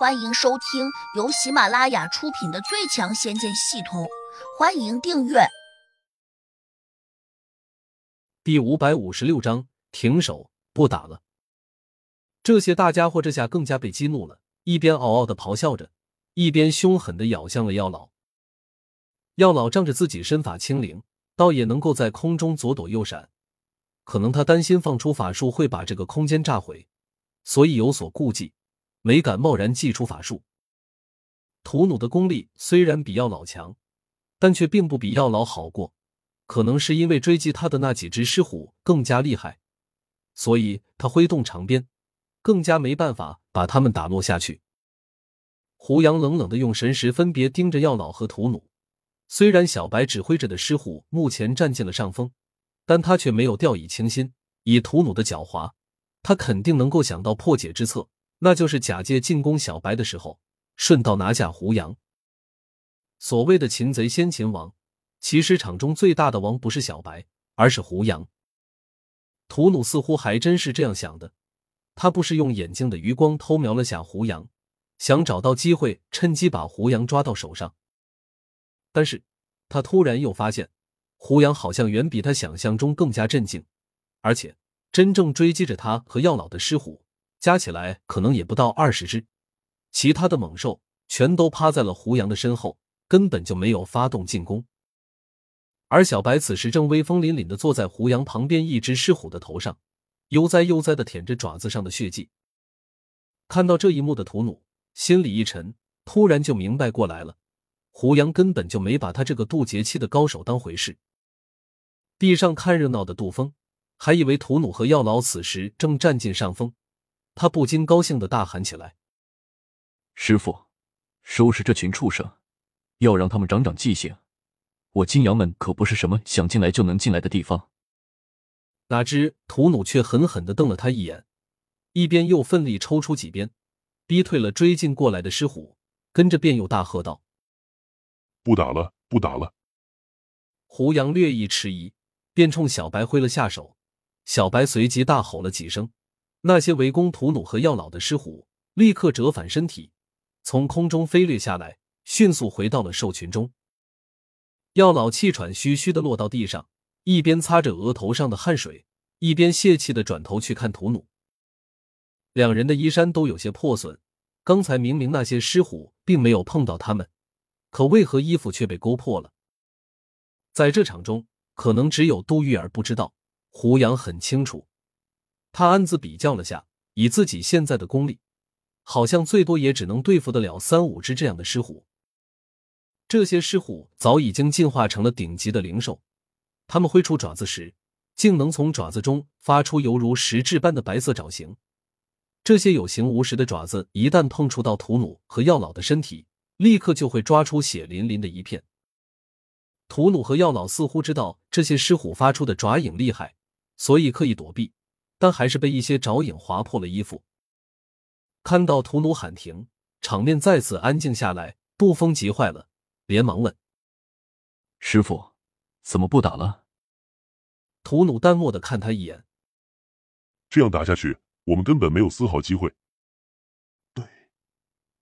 欢迎收听由喜马拉雅出品的《最强仙剑系统》，欢迎订阅。第五百五十六章，停手，不打了。这些大家伙这下更加被激怒了，一边嗷嗷的咆哮着，一边凶狠的咬向了药老。药老仗着自己身法轻灵，倒也能够在空中左躲右闪。可能他担心放出法术会把这个空间炸毁，所以有所顾忌。没敢贸然祭出法术。屠弩的功力虽然比药老强，但却并不比药老好过。可能是因为追击他的那几只狮虎更加厉害，所以他挥动长鞭，更加没办法把他们打落下去。胡杨冷冷的用神识分别盯着药老和屠弩。虽然小白指挥着的狮虎目前占尽了上风，但他却没有掉以轻心。以屠弩的狡猾，他肯定能够想到破解之策。那就是假借进攻小白的时候，顺道拿下胡杨。所谓的擒贼先擒王，其实场中最大的王不是小白，而是胡杨。屠努似乎还真是这样想的，他不是用眼睛的余光偷瞄了下胡杨，想找到机会趁机把胡杨抓到手上。但是他突然又发现，胡杨好像远比他想象中更加镇静，而且真正追击着他和药老的狮虎。加起来可能也不到二十只，其他的猛兽全都趴在了胡杨的身后，根本就没有发动进攻。而小白此时正威风凛凛的坐在胡杨旁边一只狮虎的头上，悠哉悠哉的舔着爪子上的血迹。看到这一幕的图努心里一沉，突然就明白过来了，胡杨根本就没把他这个渡劫期的高手当回事。地上看热闹的杜峰还以为图努和药老此时正占尽上风。他不禁高兴的大喊起来：“师傅，收拾这群畜生，要让他们长长记性。我金阳门可不是什么想进来就能进来的地方。”哪知土弩却狠狠的瞪了他一眼，一边又奋力抽出几鞭，逼退了追进过来的狮虎，跟着便又大喝道：“不打了，不打了！”胡杨略一迟疑，便冲小白挥了下手，小白随即大吼了几声。那些围攻屠努和药老的狮虎立刻折返身体，从空中飞掠下来，迅速回到了兽群中。药老气喘吁吁的落到地上，一边擦着额头上的汗水，一边泄气的转头去看屠努。两人的衣衫都有些破损，刚才明明那些狮虎并没有碰到他们，可为何衣服却被勾破了？在这场中，可能只有杜玉儿不知道，胡杨很清楚。他暗自比较了下，以自己现在的功力，好像最多也只能对付得了三五只这样的狮虎。这些狮虎早已经进化成了顶级的灵兽，他们挥出爪子时，竟能从爪子中发出犹如实质般的白色爪形。这些有形无实的爪子一旦碰触到屠弩和药老的身体，立刻就会抓出血淋淋的一片。屠弩和药老似乎知道这些狮虎发出的爪影厉害，所以刻意躲避。但还是被一些爪影划破了衣服。看到屠奴喊停，场面再次安静下来。杜峰急坏了，连忙问：“师傅，怎么不打了？”屠奴淡漠的看他一眼：“这样打下去，我们根本没有丝毫机会。对，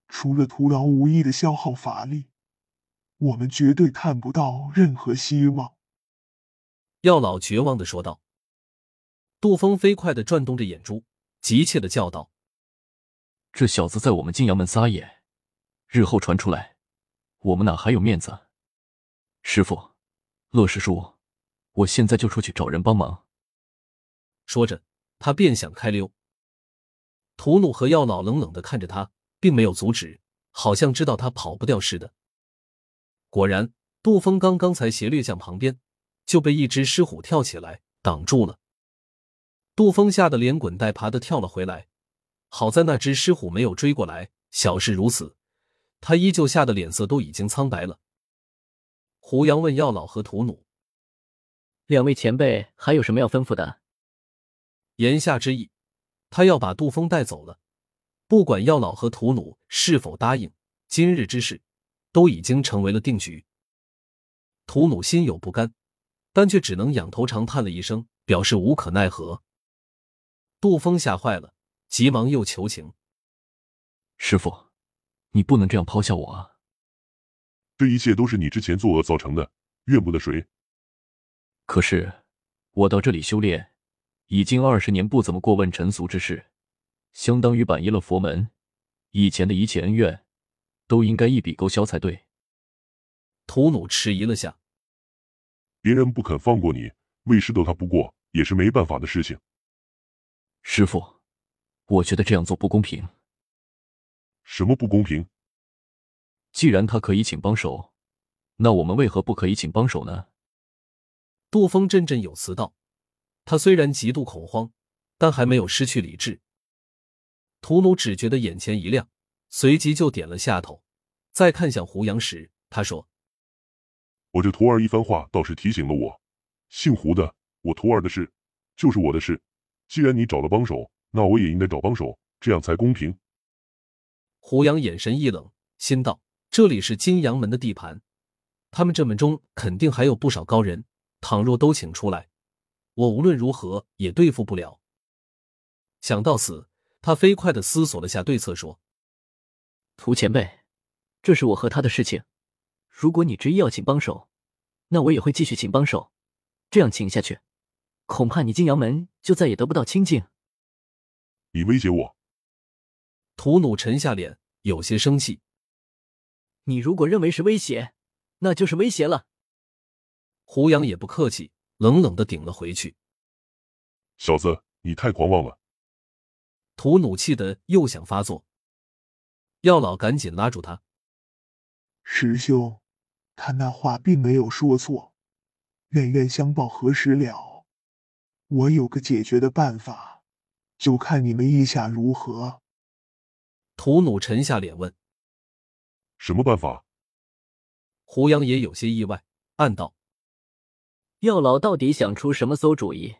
除了徒劳无益的消耗法力，我们绝对看不到任何希望。”药老绝望的说道。杜峰飞快的转动着眼珠，急切的叫道：“这小子在我们金阳门撒野，日后传出来，我们哪还有面子？师傅，乐师叔，我现在就出去找人帮忙。”说着，他便想开溜。屠弩和药老冷冷的看着他，并没有阻止，好像知道他跑不掉似的。果然，杜峰刚刚才斜掠向旁边，就被一只狮虎跳起来挡住了。杜峰吓得连滚带爬的跳了回来，好在那只狮虎没有追过来。小事如此，他依旧吓得脸色都已经苍白了。胡杨问药老和屠弩：“两位前辈还有什么要吩咐的？”言下之意，他要把杜峰带走了。不管药老和屠弩是否答应，今日之事都已经成为了定局。屠弩心有不甘，但却只能仰头长叹了一声，表示无可奈何。杜峰吓坏了，急忙又求情：“师傅，你不能这样抛下我啊！这一切都是你之前作恶造成的，怨不得谁。可是我到这里修炼，已经二十年不怎么过问尘俗之事，相当于板一了佛门，以前的一切恩怨，都应该一笔勾销才对。屠努迟疑了下，别人不肯放过你，为师斗他不过，也是没办法的事情。师傅，我觉得这样做不公平。什么不公平？既然他可以请帮手，那我们为何不可以请帮手呢？杜峰振振有词道。他虽然极度恐慌，但还没有失去理智。屠奴只觉得眼前一亮，随即就点了下头。再看向胡杨时，他说：“我这徒儿一番话倒是提醒了我，姓胡的，我徒儿的事就是我的事。既然你找了帮手，那我也应该找帮手，这样才公平。”胡杨眼神一冷，心道：“这里是金阳门的地盘，他们这门中肯定还有不少高人。倘若都请出来，我无论如何也对付不了。”想到此，他飞快的思索了下对策，说：“涂前辈，这是我和他的事情。如果你执意要请帮手，那我也会继续请帮手。这样请下去，恐怕你金阳门就再也得不到清净。”你威胁我？屠弩沉下脸，有些生气。你如果认为是威胁，那就是威胁了。胡杨也不客气，冷冷的顶了回去。小子，你太狂妄了！屠弩气得又想发作，药老赶紧拉住他。师兄，他那话并没有说错。冤冤相报何时了？我有个解决的办法，就看你们意下如何。图努沉下脸问：“什么办法？”胡杨也有些意外，暗道：“药老到底想出什么馊主意？”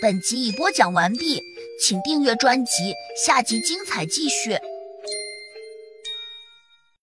本集已播讲完毕，请订阅专辑，下集精彩继续。